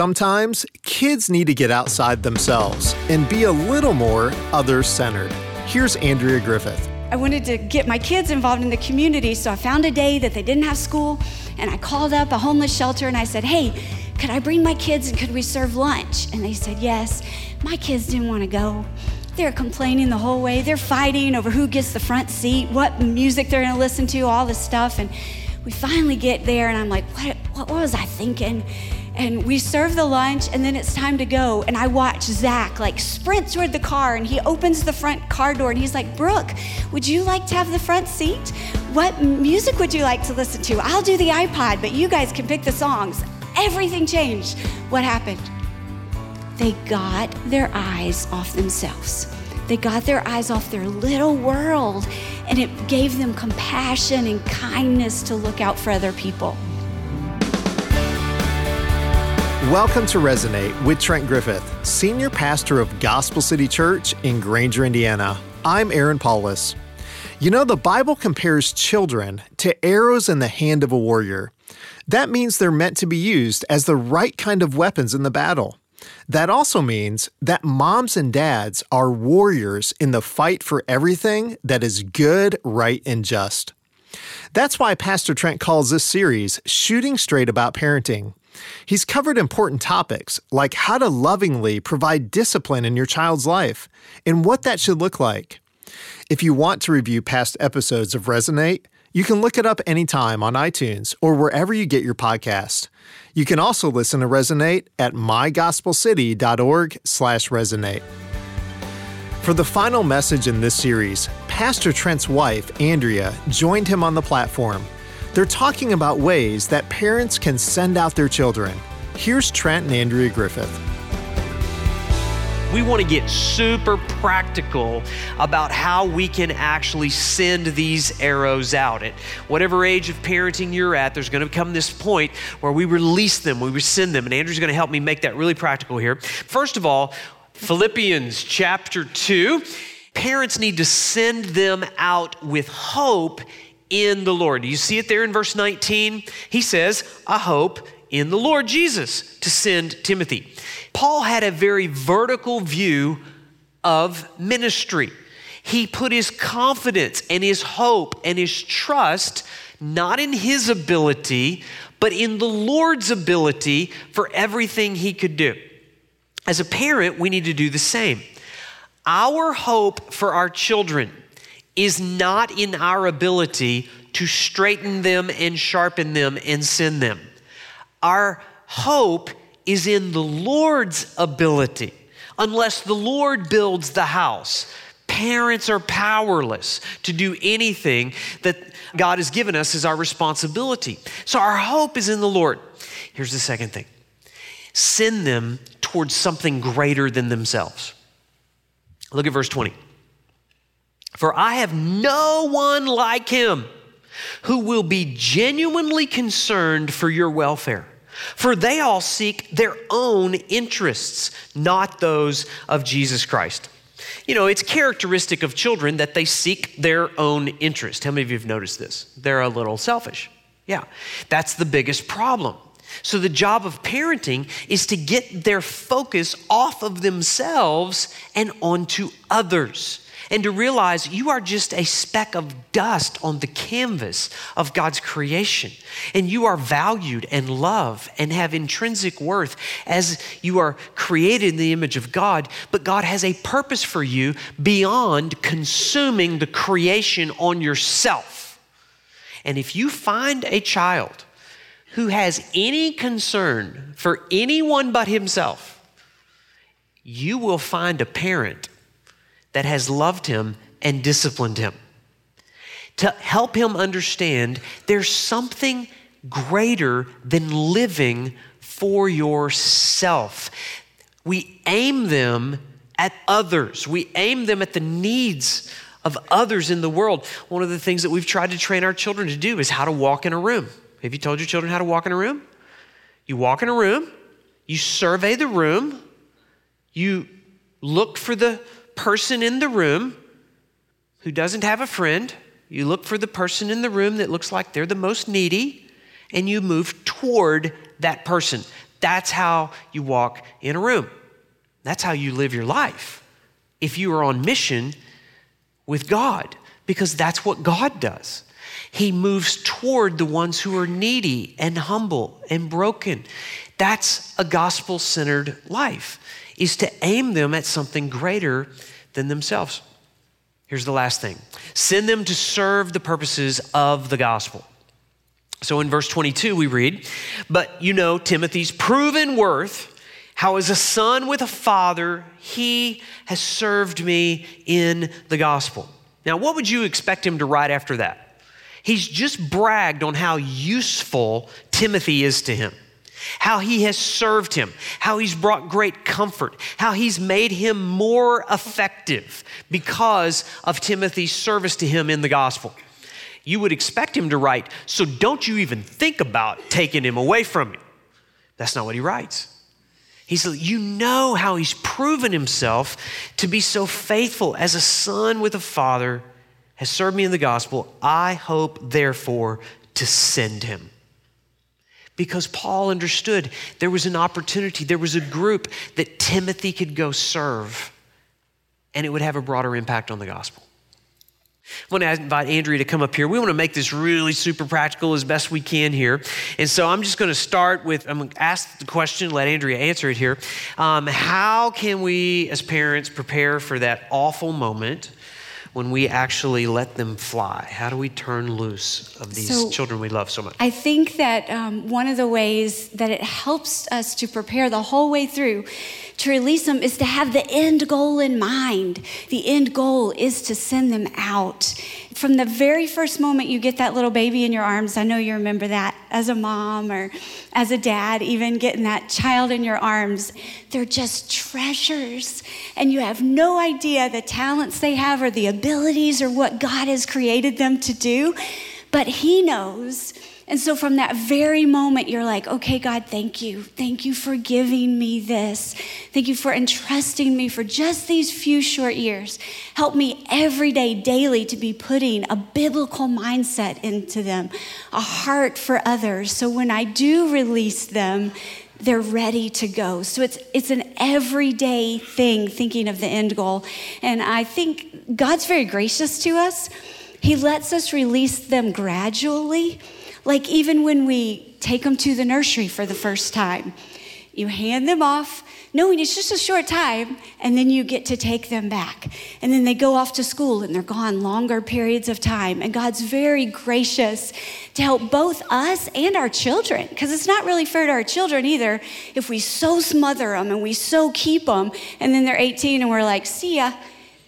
Sometimes kids need to get outside themselves and be a little more other centered. Here's Andrea Griffith. I wanted to get my kids involved in the community, so I found a day that they didn't have school, and I called up a homeless shelter and I said, Hey, could I bring my kids and could we serve lunch? And they said, Yes. My kids didn't want to go. They're complaining the whole way. They're fighting over who gets the front seat, what music they're going to listen to, all this stuff. And we finally get there, and I'm like, what, what was I thinking? And we serve the lunch and then it's time to go. And i watch zach like sprint toward the car and he opens the front car door and he's like brooke would you like to have the front seat? What music would you like to listen to? I'll do the ipod but you guys can pick the songs. Everything changed. What happened? They got their eyes off themselves. They got their eyes off their little world and it gave them compassion and kindness to look out for other people Welcome to Resonate with Trent Griffith, Senior Pastor of Gospel City Church in Granger, Indiana. I'm Aaron Paulus. You know, the Bible compares children to arrows in the hand of a warrior. That means they're meant to be used as the right kind of weapons in the battle. That also means that moms and dads are warriors in the fight for everything that is good, right, and just. That's why Pastor Trent calls this series Shooting Straight About Parenting. He's covered important topics like how to lovingly provide discipline in your child's life and what that should look like. If you want to review past episodes of Resonate, you can look it up anytime on iTunes or wherever you get your podcast. You can also listen to Resonate at mygospelcity.org/resonate. For the final message in this series, Pastor Trent's wife, Andrea, joined him on the platform they're talking about ways that parents can send out their children. Here's Trent and Andrea Griffith. We want to get super practical about how we can actually send these arrows out. At whatever age of parenting you're at, there's going to come this point where we release them, we send them. And Andrea's going to help me make that really practical here. First of all, Philippians chapter 2. Parents need to send them out with hope in the Lord. You see it there in verse 19? He says, I hope in the Lord Jesus to send Timothy. Paul had a very vertical view of ministry. He put his confidence and his hope and his trust not in his ability, but in the Lord's ability for everything he could do. As a parent, we need to do the same. Our hope for our children is not in our ability to straighten them and sharpen them and send them. Our hope is in the Lord's ability. Unless the Lord builds the house, parents are powerless to do anything that God has given us as our responsibility. So our hope is in the Lord. Here's the second thing send them towards something greater than themselves. Look at verse 20. For I have no one like him who will be genuinely concerned for your welfare. For they all seek their own interests, not those of Jesus Christ. You know, it's characteristic of children that they seek their own interest. How many of you have noticed this? They're a little selfish. Yeah, that's the biggest problem. So, the job of parenting is to get their focus off of themselves and onto others and to realize you are just a speck of dust on the canvas of God's creation. And you are valued and loved and have intrinsic worth as you are created in the image of God. But God has a purpose for you beyond consuming the creation on yourself. And if you find a child who has any concern for anyone but himself, you will find a parent that has loved him and disciplined him. To help him understand there's something greater than living for yourself. We aim them at others, we aim them at the needs of others in the world. One of the things that we've tried to train our children to do is how to walk in a room. Have you told your children how to walk in a room? You walk in a room, you survey the room, you look for the person in the room who doesn't have a friend, you look for the person in the room that looks like they're the most needy, and you move toward that person. That's how you walk in a room. That's how you live your life. If you are on mission with God, because that's what God does. He moves toward the ones who are needy and humble and broken. That's a gospel centered life, is to aim them at something greater than themselves. Here's the last thing send them to serve the purposes of the gospel. So in verse 22, we read, But you know Timothy's proven worth, how as a son with a father, he has served me in the gospel. Now, what would you expect him to write after that? He's just bragged on how useful Timothy is to him how he has served him, how he's brought great comfort, how he's made him more effective because of Timothy's service to him in the gospel. You would expect him to write, So don't you even think about taking him away from me. That's not what he writes. He said, You know how he's proven himself to be so faithful as a son with a father has served me in the gospel. I hope, therefore, to send him because Paul understood there was an opportunity, there was a group that Timothy could go serve, and it would have a broader impact on the gospel. I want to invite Andrea to come up here. We want to make this really super practical as best we can here. And so I'm just going to start with, I'm going to ask the question, let Andrea answer it here. Um, how can we, as parents, prepare for that awful moment when we actually let them fly? How do we turn loose of these so, children we love so much? I think that um, one of the ways that it helps us to prepare the whole way through to release them is to have the end goal in mind. The end goal is to send them out from the very first moment you get that little baby in your arms, I know you remember that as a mom or as a dad, even getting that child in your arms, they're just treasures. And you have no idea the talents they have or the abilities or what God has created them to do. But He knows and so from that very moment, you're like, okay, God, thank you. Thank you for giving me this. Thank you for entrusting me for just these few short years. Help me every day, daily, to be putting a biblical mindset into them, a heart for others. So when I do release them, they're ready to go. So it's it's an everyday thing thinking of the end goal. And I think God's very gracious to us. He lets us release them gradually like even when we take them to the nursery for the first time, you hand them off, knowing it's just a short time, and then you get to take them back. And then they go off to school and they're gone longer periods of time. And God's very gracious to help both us and our children, because it's not really fair to our children either if we so smother them and we so keep them, and then they're 18 and we're like, see ya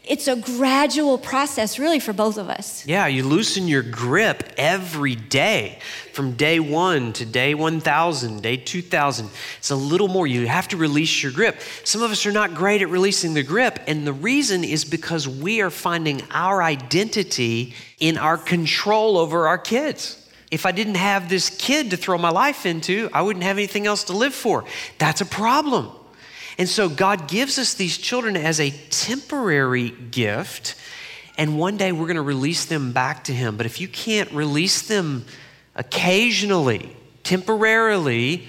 it's a gradual process, really, for both of us. Yeah, you loosen your grip every day from day one to day 1000, day 2000. It's a little more. You have to release your grip. Some of us are not great at releasing the grip, and the reason is because we are finding our identity in our control over our kids. If I didn't have this kid to throw my life into, I wouldn't have anything else to live for. That's a problem. And so God gives us these children as a temporary gift, and one day we're going to release them back to Him. But if you can't release them occasionally, temporarily,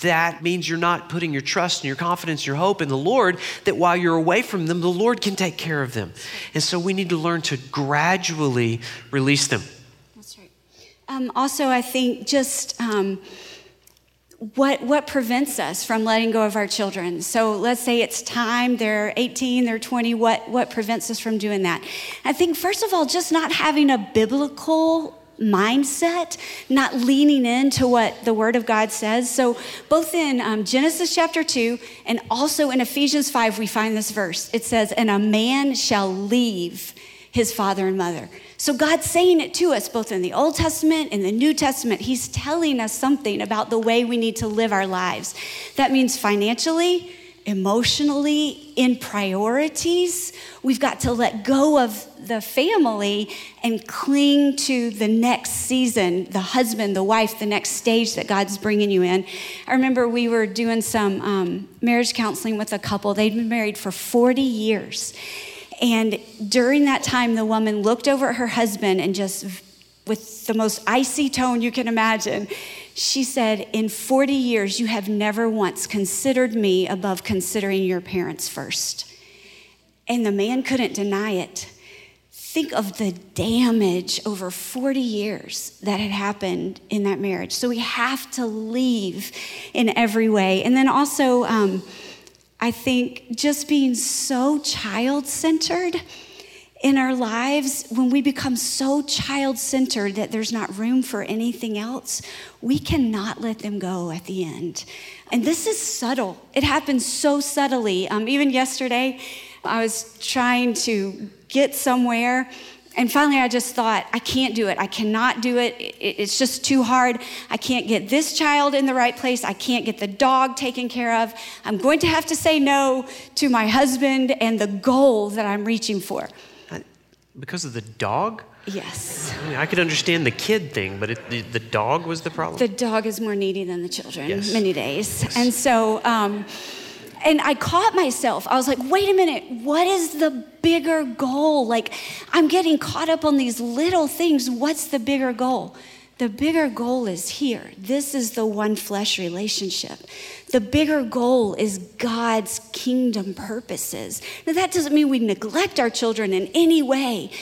that means you're not putting your trust and your confidence, your hope in the Lord, that while you're away from them, the Lord can take care of them. And so we need to learn to gradually release them. That's right. Um, also, I think just. Um, what, what prevents us from letting go of our children? So let's say it's time, they're 18, they're 20, what, what prevents us from doing that? I think, first of all, just not having a biblical mindset, not leaning into what the Word of God says. So, both in um, Genesis chapter 2 and also in Ephesians 5, we find this verse. It says, And a man shall leave his father and mother. So God's saying it to us both in the Old Testament and the New Testament. He's telling us something about the way we need to live our lives. That means financially, emotionally, in priorities. We've got to let go of the family and cling to the next season, the husband, the wife, the next stage that God's bringing you in. I remember we were doing some um, marriage counseling with a couple. They'd been married for 40 years. And during that time, the woman looked over at her husband and just, with the most icy tone you can imagine, She said, In 40 years, you have never once considered me above considering your parents first. And the man couldn't deny it. Think of the damage over 40 years that had happened in that marriage. So we have to leave in every way. And then also, um, I think just being so child centered in our lives, when we become so child centered that there's not room for anything else, we cannot let them go at the end. And this is subtle, it happens so subtly. Um, even yesterday, I was trying to get somewhere. And finally, I just thought, I can't do it. I cannot do it. It's just too hard. I can't get this child in the right place. I can't get the dog taken care of. I'm going to have to say no to my husband and the goal that I'm reaching for. Because of the dog? Yes. I, mean, I could understand the kid thing, but it, the, the, dog was the problem? The dog is more needy than the children, yes. many days. Yes. And so, um, and I caught myself. I was like, wait a minute, what is the bigger goal? Like, I'm getting caught up on these little things. What's the bigger goal? The bigger goal is here. This is the one flesh relationship. The bigger goal is God's kingdom purposes. Now, that doesn't mean we neglect our children in any way,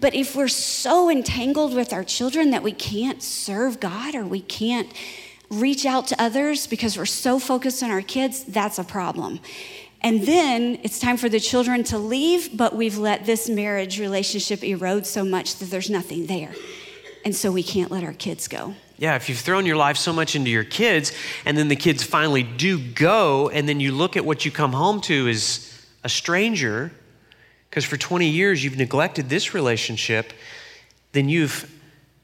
but if we're so entangled with our children that we can't serve God or we can't reach out to others because we're so focused on our kids, that's a problem. And then it's time for the children to leave, but we've let this marriage relationship erode so much that there's nothing there. And so we can't let our kids go. Yeah, if you've thrown your life so much into your kids, and then the kids finally do go, and then you look at what you come home to is a stranger, because for 20 years you've neglected this relationship, then you've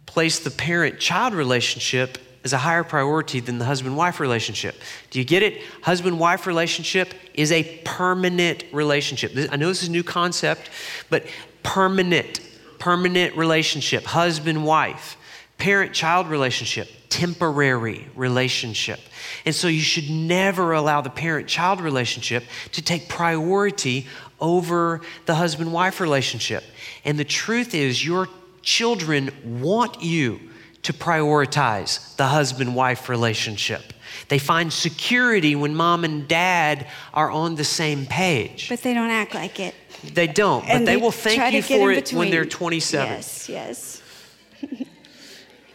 placed the parent child relationship as a higher priority than the husband wife relationship. Do you get it? Husband wife relationship is a permanent relationship. I know this is a new concept, but permanent permanent relationship, husband wife, parent child relationship, temporary relationship. And so you should never allow the parent child relationship to take priority over the husband wife relationship. And the truth is, your children want you to prioritize the husband wife relationship. They find security when mom and dad are on the same page. But they don't act like it. They don't, but they, they will thank you for it when they're 27. Yes, yes.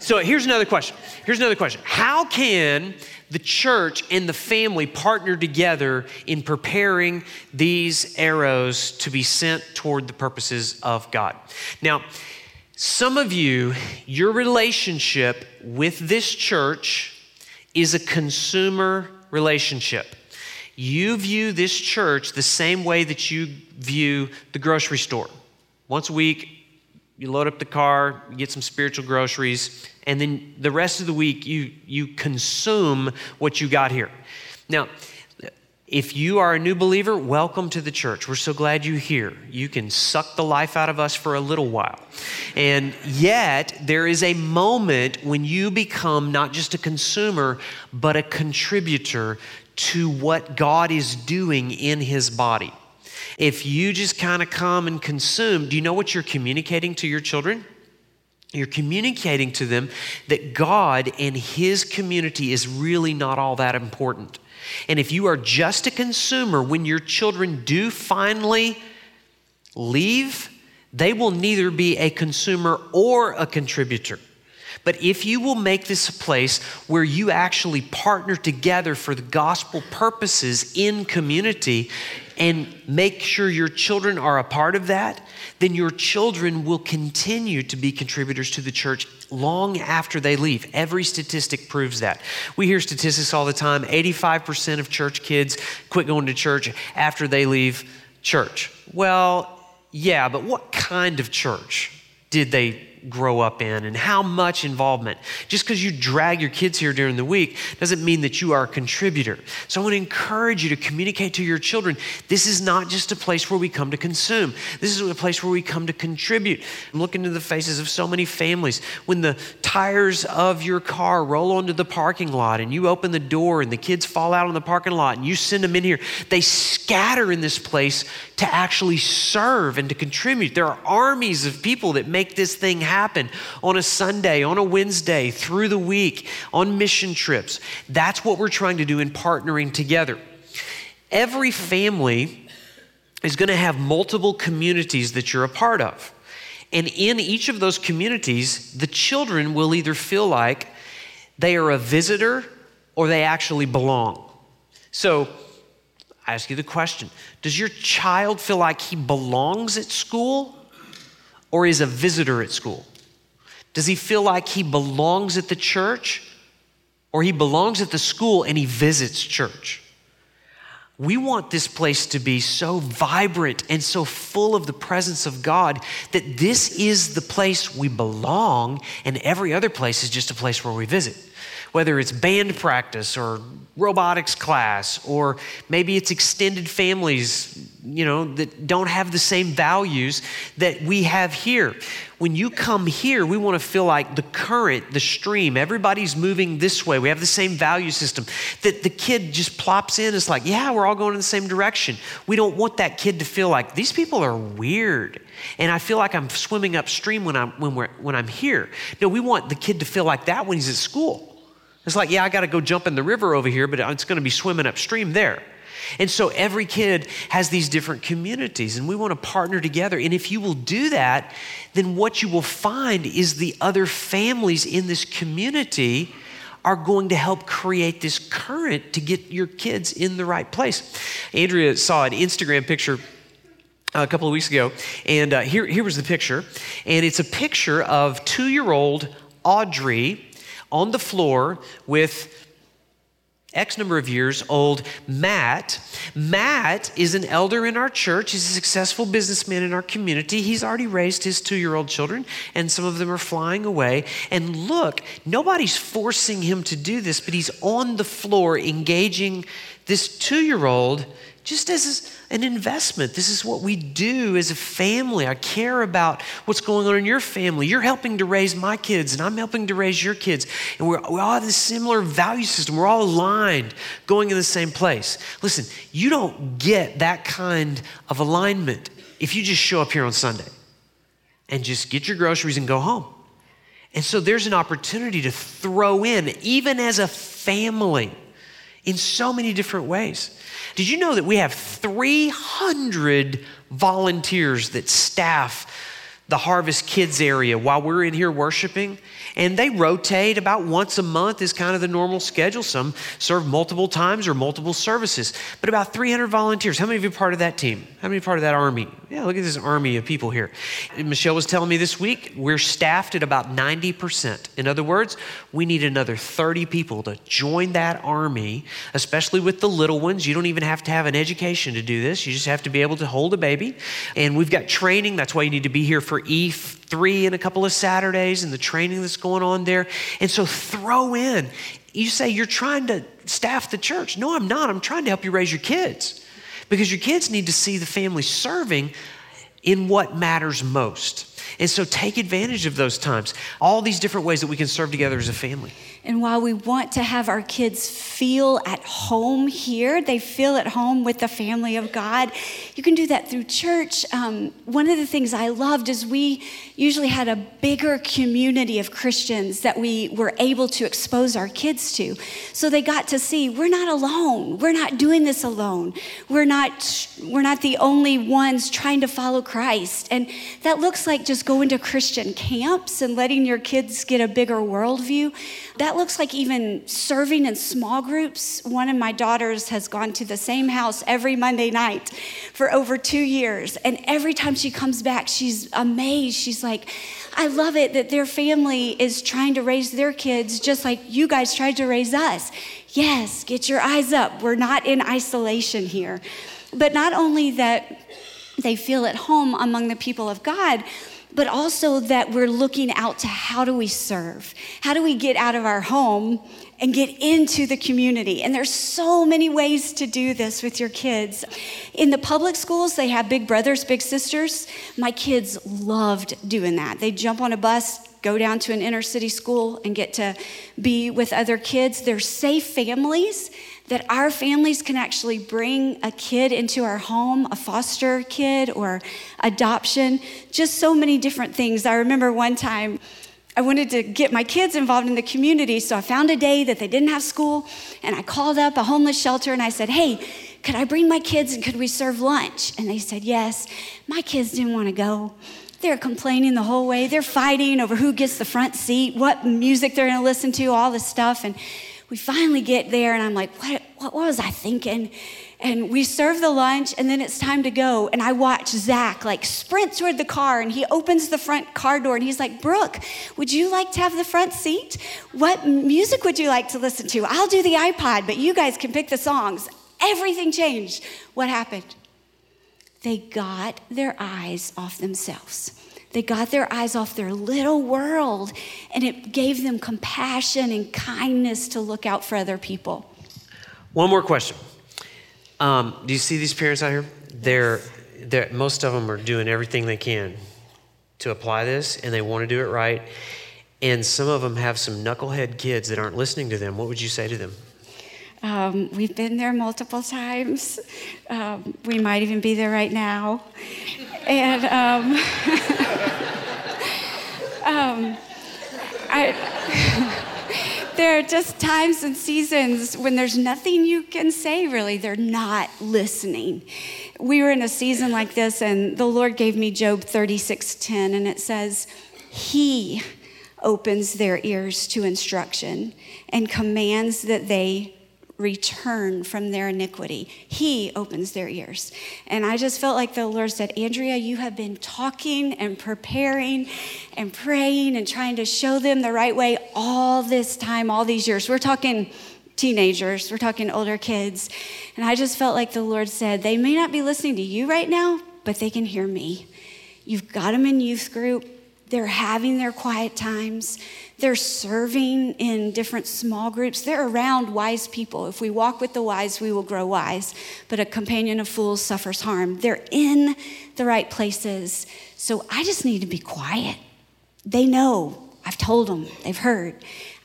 So here's another question. Here's another question. How can the church and the family partner together in preparing these arrows to be sent toward the purposes of God? Now, some of you, your relationship with this church is a consumer relationship. You view this church the same way that you view the grocery store. Once a week, you load up the car, you get some spiritual groceries, and then the rest of the week you, you consume what you got here. Now, if you are a new believer, welcome to the church. We're so glad you're here. You can suck the life out of us for a little while. And yet, there is a moment when you become not just a consumer, but a contributor to what God is doing in His body. If you just kind of come and consume, do you know what you're communicating to your children? You're communicating to them that God and His community is really not all that important. And if you are just a consumer, when your children do finally leave, they will neither be a consumer or a contributor. But if you will make this a place where you actually partner together for the gospel purposes in community and make sure your children are a part of that, then your children will continue to be contributors to the church long after they leave. Every statistic proves that. We hear statistics all the time 85% of church kids quit going to church after they leave church. Well, yeah, but what kind of church did they grow up in and how much involvement. Just because you drag your kids here during the week doesn't mean that you are a contributor. So I want to encourage you to communicate to your children this is not just a place where we come to consume, this is a place where we come to contribute. I'm looking into the faces of so many families. When the tires of your car roll onto the parking lot and you open the door and the kids fall out on the parking lot and you send them in here, they scatter in this place to actually serve and to contribute. There are armies of people that make this thing happen happen on a Sunday, on a Wednesday, through the week, on mission trips. That's what we're trying to do in partnering together. Every family is going to have multiple communities that you're a part of. And in each of those communities, the children will either feel like they are a visitor or they actually belong. So, I ask you the question Does your child feel like he belongs at school or is a visitor at school? Does he feel like he belongs at the church or he belongs at the school and he visits church? We want this place to be so vibrant and so full of the presence of God that this is the place we belong, and every other place is just a place where we visit. Whether it's band practice or robotics class, or maybe it's extended families, you know, that don't have the same values that we have here. When you come here, we want to feel like the current, the stream, everybody's moving this way. We have the same value system. That the kid just plops in, it's like, yeah, we're all going in the same direction. We don't want that kid to feel like these people are weird. And I feel like I'm swimming upstream when I'm, when, we're, when I'm here. No, we want the kid to feel like that when he's at school. It's like, yeah, I got to go jump in the river over here, but it's going to be swimming upstream there. And so every kid has these different communities, and we want to partner together. And if you will do that, then what you will find is the other families in this community are going to help create this current to get your kids in the right place. Andrea saw an Instagram picture a couple of weeks ago, and uh, here, here was the picture. And it's a picture of two year old Audrey on the floor with X number of years old Matt. Matt is an elder in our church. He's a successful businessman in our community. He's already raised his two year old children, and some of them are flying away. And look, nobody's forcing him to do this, but he's on the floor engaging this two year old just as an investment. This is what we do as a family. I care about what's going on in your family. You're helping to raise my kids, and I'm helping to raise your kids. And we're, we all have this similar value system. We're all aligned, going in the same place. Listen, you don't get that kind of alignment if you just show up here on Sunday and just get your groceries and go home. And so there's an opportunity to throw in, even as a family, in so many different ways. Did you know that we have 300 volunteers that staff the Harvest Kids area while we're in here worshiping? And they rotate about once a month, is kind of the normal schedule. Some serve multiple times or multiple services, but about 300 volunteers. How many of you are part of that team? How many are part of that army? Yeah, look at this army of people here. Michelle was telling me this week, we're staffed at about 90%. In other words, we need another 30 people to join that army, especially with the little ones. You don't even have to have an education to do this, you just have to be able to hold a baby. And we've got training. That's why you need to be here for E3 and a couple of Saturdays and the training that's going on there. And so throw in. You say you're trying to staff the church. No, I'm not. I'm trying to help you raise your kids because your kids need to see the family serving in what matters most. And so take advantage of those times. All these different ways that we can serve together as a family. And while we want to have our kids feel at home here, they feel at home with the family of God, you can do that through church. Um, one of the things I loved is we usually had a bigger community of Christians that we were able to expose our kids to. So they got to see we're not alone. We're not doing this alone. We're not, we're not the only ones trying to follow Christ. And that looks like just going to Christian camps and letting your kids get a bigger worldview. That looks like even serving in small groups. One of my daughters has gone to the same house every Monday night for over two years. And every time she comes back, she's amazed. She's like, I love it that their family is trying to raise their kids just like you guys tried to raise us. Yes, get your eyes up. We're not in isolation here. But not only that they feel at home among the people of God, but also that we're looking out to how do we serve? How do we get out of our home and get into the community? And there's so many ways to do this with your kids. In the public schools, they have big brothers, big sisters. My kids loved doing that. They jump on a bus, go down to an inner city school and get to be with other kids. They're safe families that our families can actually bring a kid into our home, a foster kid or adoption, just so many different things. I remember one time I wanted to get my kids involved in the community, so I found a day that they didn't have school, and I called up a homeless shelter and I said, Hey, could I bring my kids and could we serve lunch? And they said, Yes. My kids didn't want to go. They're complaining the whole way. They're fighting over who gets the front seat, what music they're going to listen to, all this stuff. And we finally get there, and I'm like, what, what, was I thinking? And we serve the lunch, and then it's time to go. And I watch Zach like sprint toward the car, and he opens the front car door, and he's like, Brooke, would you like to have the front seat? What music would you like to listen to? I'll do the iPod, but you guys can pick the songs. Everything changed. What happened? they got their eyes off themselves. They got their eyes off their little world, and it gave them compassion and kindness to look out for other people. One more question. Um, do you see these parents out here? They're, they're, most of them are doing everything they can to apply this, and they want to do it right. And some of them have some knucklehead kids that aren't listening to them. What would you say to them? Um, we've been there multiple times. Um, we might even be there right now. And um, um I, there are just times and seasons when there's nothing you can say, really. They're not listening. We were in a season like this, and the Lord gave me Job 36:10, and it says, He opens their ears to instruction and commands that they return from their iniquity. He opens their ears. And I just felt like the Lord said, Andrea, you have been talking and preparing and praying and trying to show them the right way all this time, all these years. We're talking teenagers, we're talking older kids. And I just felt like the Lord said, they may not be listening to you right now, but they can hear me. You've got them in youth group. They're having their quiet times. They're serving in different small groups. They're around wise people. If we walk with the wise, we will grow wise. But a companion of fools suffers harm. They're in the right places. So I just need to be quiet. They know. I've told them. They've heard.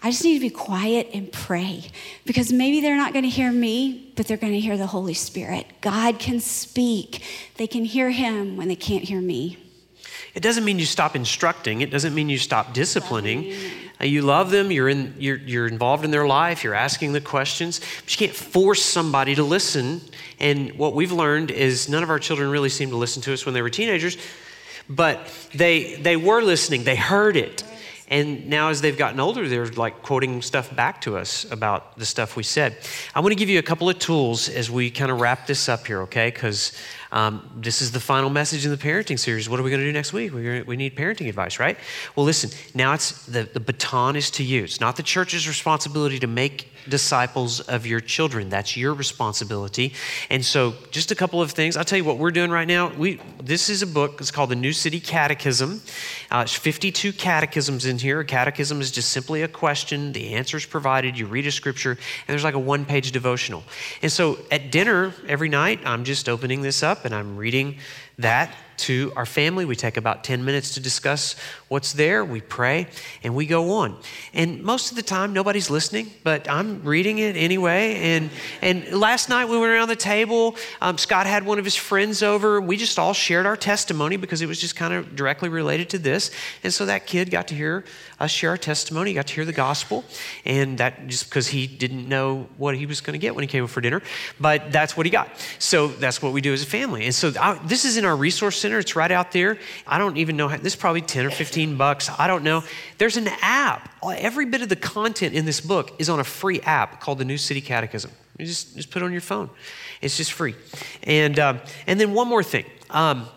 I just need to be quiet and pray because maybe they're not going to hear me, but they're going to hear the Holy Spirit. God can speak. They can hear Him when they can't hear me. It doesn't mean you stop instructing. It doesn't mean you stop disciplining. Uh, you love them. You're in. You're, you're involved in their life. You're asking the questions. But you can't force somebody to listen. And what we've learned is none of our children really seemed to listen to us when they were teenagers, but they they were listening. They heard it. And now, as they've gotten older, they're like quoting stuff back to us about the stuff we said. I want to give you a couple of tools as we kind of wrap this up here, okay? Because um, this is the final message in the parenting series. What are we going to do next week? We need parenting advice, right? Well, listen, now it's the, the baton is to you. It's not the church's responsibility to make disciples of your children. That's your responsibility. And so, just a couple of things. I'll tell you what we're doing right now. We this is a book. It's called the New City Catechism. Uh, it's 52 catechisms in here. A catechism is just simply a question. The answer is provided. You read a scripture, and there's like a one-page devotional. And so, at dinner every night, I'm just opening this up and I'm reading that to our family. We take about 10 minutes to discuss what's there. We pray and we go on. And most of the time, nobody's listening, but I'm reading it anyway. And, and last night, we went around the table. Um, Scott had one of his friends over. We just all shared our testimony because it was just kind of directly related to this. And so that kid got to hear us share our testimony, got to hear the gospel. And that just because he didn't know what he was going to get when he came for dinner. But that's what he got. So that's what we do as a family. And so I, this is in our resource center. It's right out there. I don't even know. How, this is probably 10 or 15 bucks. I don't know. There's an app. Every bit of the content in this book is on a free app called the New City Catechism. You just, just put it on your phone. It's just free. And, um, and then one more thing. Um,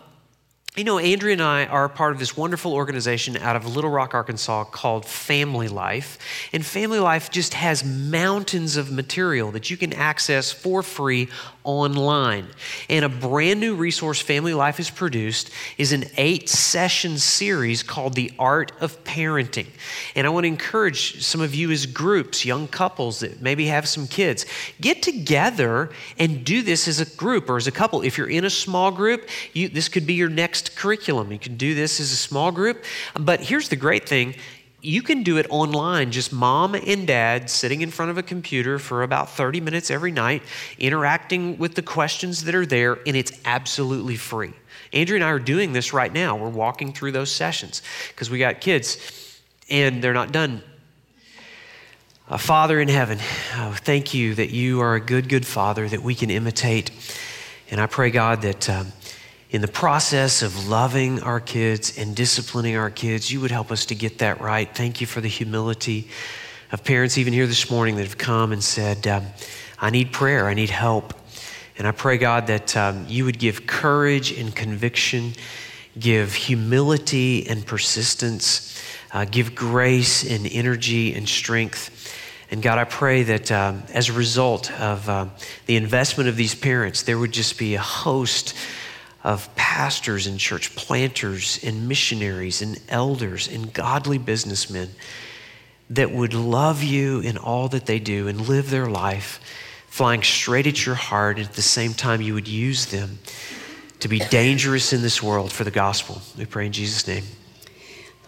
you know, Andrea and I are part of this wonderful organization out of Little Rock, Arkansas called Family Life. And Family Life just has mountains of material that you can access for free online. And a brand new resource Family Life has produced is an eight session series called The Art of Parenting. And I want to encourage some of you as groups, young couples that maybe have some kids, get together and do this as a group or as a couple. If you're in a small group, you, this could be your next curriculum. You can do this as a small group. But here's the great thing you can do it online, just mom and dad sitting in front of a computer for about 30 minutes every night, interacting with the questions that are there, and it's absolutely free. Andrea and I are doing this right now. We're walking through those sessions because we got kids and they're not done. Uh, Father in heaven, oh, thank you that you are a good, good Father that we can imitate. And I pray, God, that. Um, in the process of loving our kids and disciplining our kids, you would help us to get that right. Thank you for the humility of parents, even here this morning, that have come and said, um, I need prayer, I need help. And I pray, God, that um, you would give courage and conviction, give humility and persistence, uh, give grace and energy and strength. And God, I pray that um, as a result of uh, the investment of these parents, there would just be a host of pastors and church planters and missionaries and elders and godly businessmen that would love you in all that they do and live their life flying straight at your heart. And at the same time, you would use them to be dangerous in this world for the gospel. We pray in Jesus' name.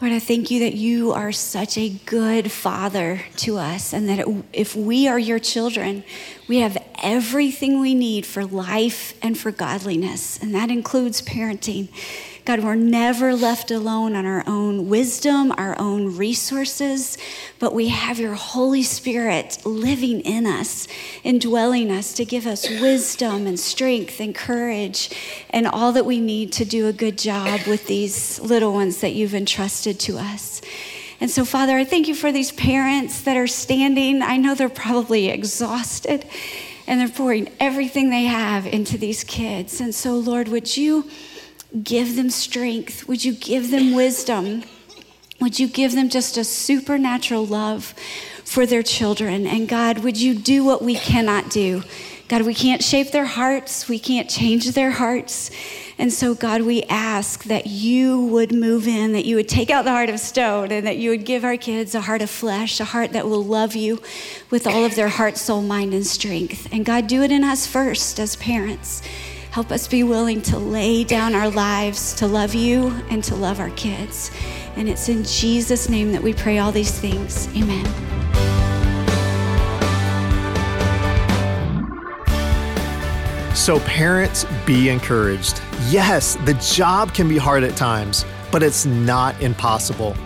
Lord, I thank you that you are such a good father to us, and that if we are your children, we have everything we need for life and for godliness, and that includes parenting. God, we're never left alone on our own wisdom, our own resources, but we have your Holy Spirit living in us, indwelling us to give us wisdom and strength and courage and all that we need to do a good job with these little ones that you've entrusted to us. And so, Father, I thank you for these parents that are standing. I know they're probably exhausted and they're pouring everything they have into these kids. And so, Lord, would you give them strength? Would you give them wisdom? Would you give them just a supernatural love for their children? And God, would you do what we cannot do? God, we can't shape their hearts, we can't change their hearts. And so, God, we ask that you would move in, that you would take out the heart of stone, and that you would give our kids a heart of flesh, a heart that will love you with all of their heart, soul, mind, and strength. And God, do it in us first as parents. Help us be willing to lay down our lives to love you and to love our kids. And it's in Jesus' name that we pray all these things. Amen. So, parents, be encouraged. Yes, the job can be hard at times, but it's not impossible.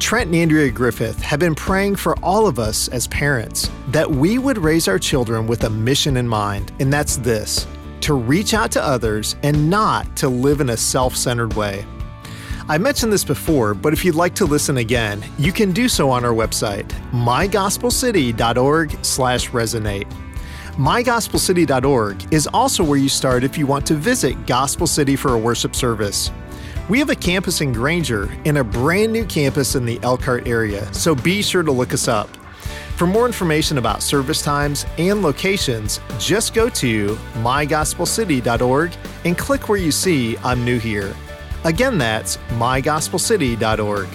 Trent and Andrea Griffith have been praying for all of us as parents that we would raise our children with a mission in mind, and that's this to reach out to others and not to live in a self centered way. I mentioned this before, but if you'd like to listen again, you can do so on our website, mygospelcity.org/resonate. mygospelcity.org is also where you start if you want to visit Gospel City for a worship service. We have a campus in Granger and a brand new campus in the Elkhart area, so be sure to look us up. For more information about service times and locations, just go to mygospelcity.org and click where you see I'm new here. Again, that's mygospelcity.org.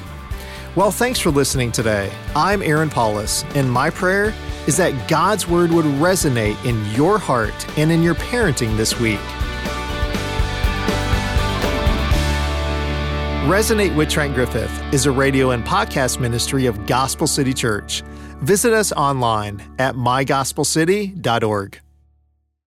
Well, thanks for listening today. I'm Aaron Paulus, and my prayer is that God's Word would resonate in your heart and in your parenting this week. Resonate with Trent Griffith is a radio and podcast ministry of Gospel City Church. Visit us online at mygospelcity.org.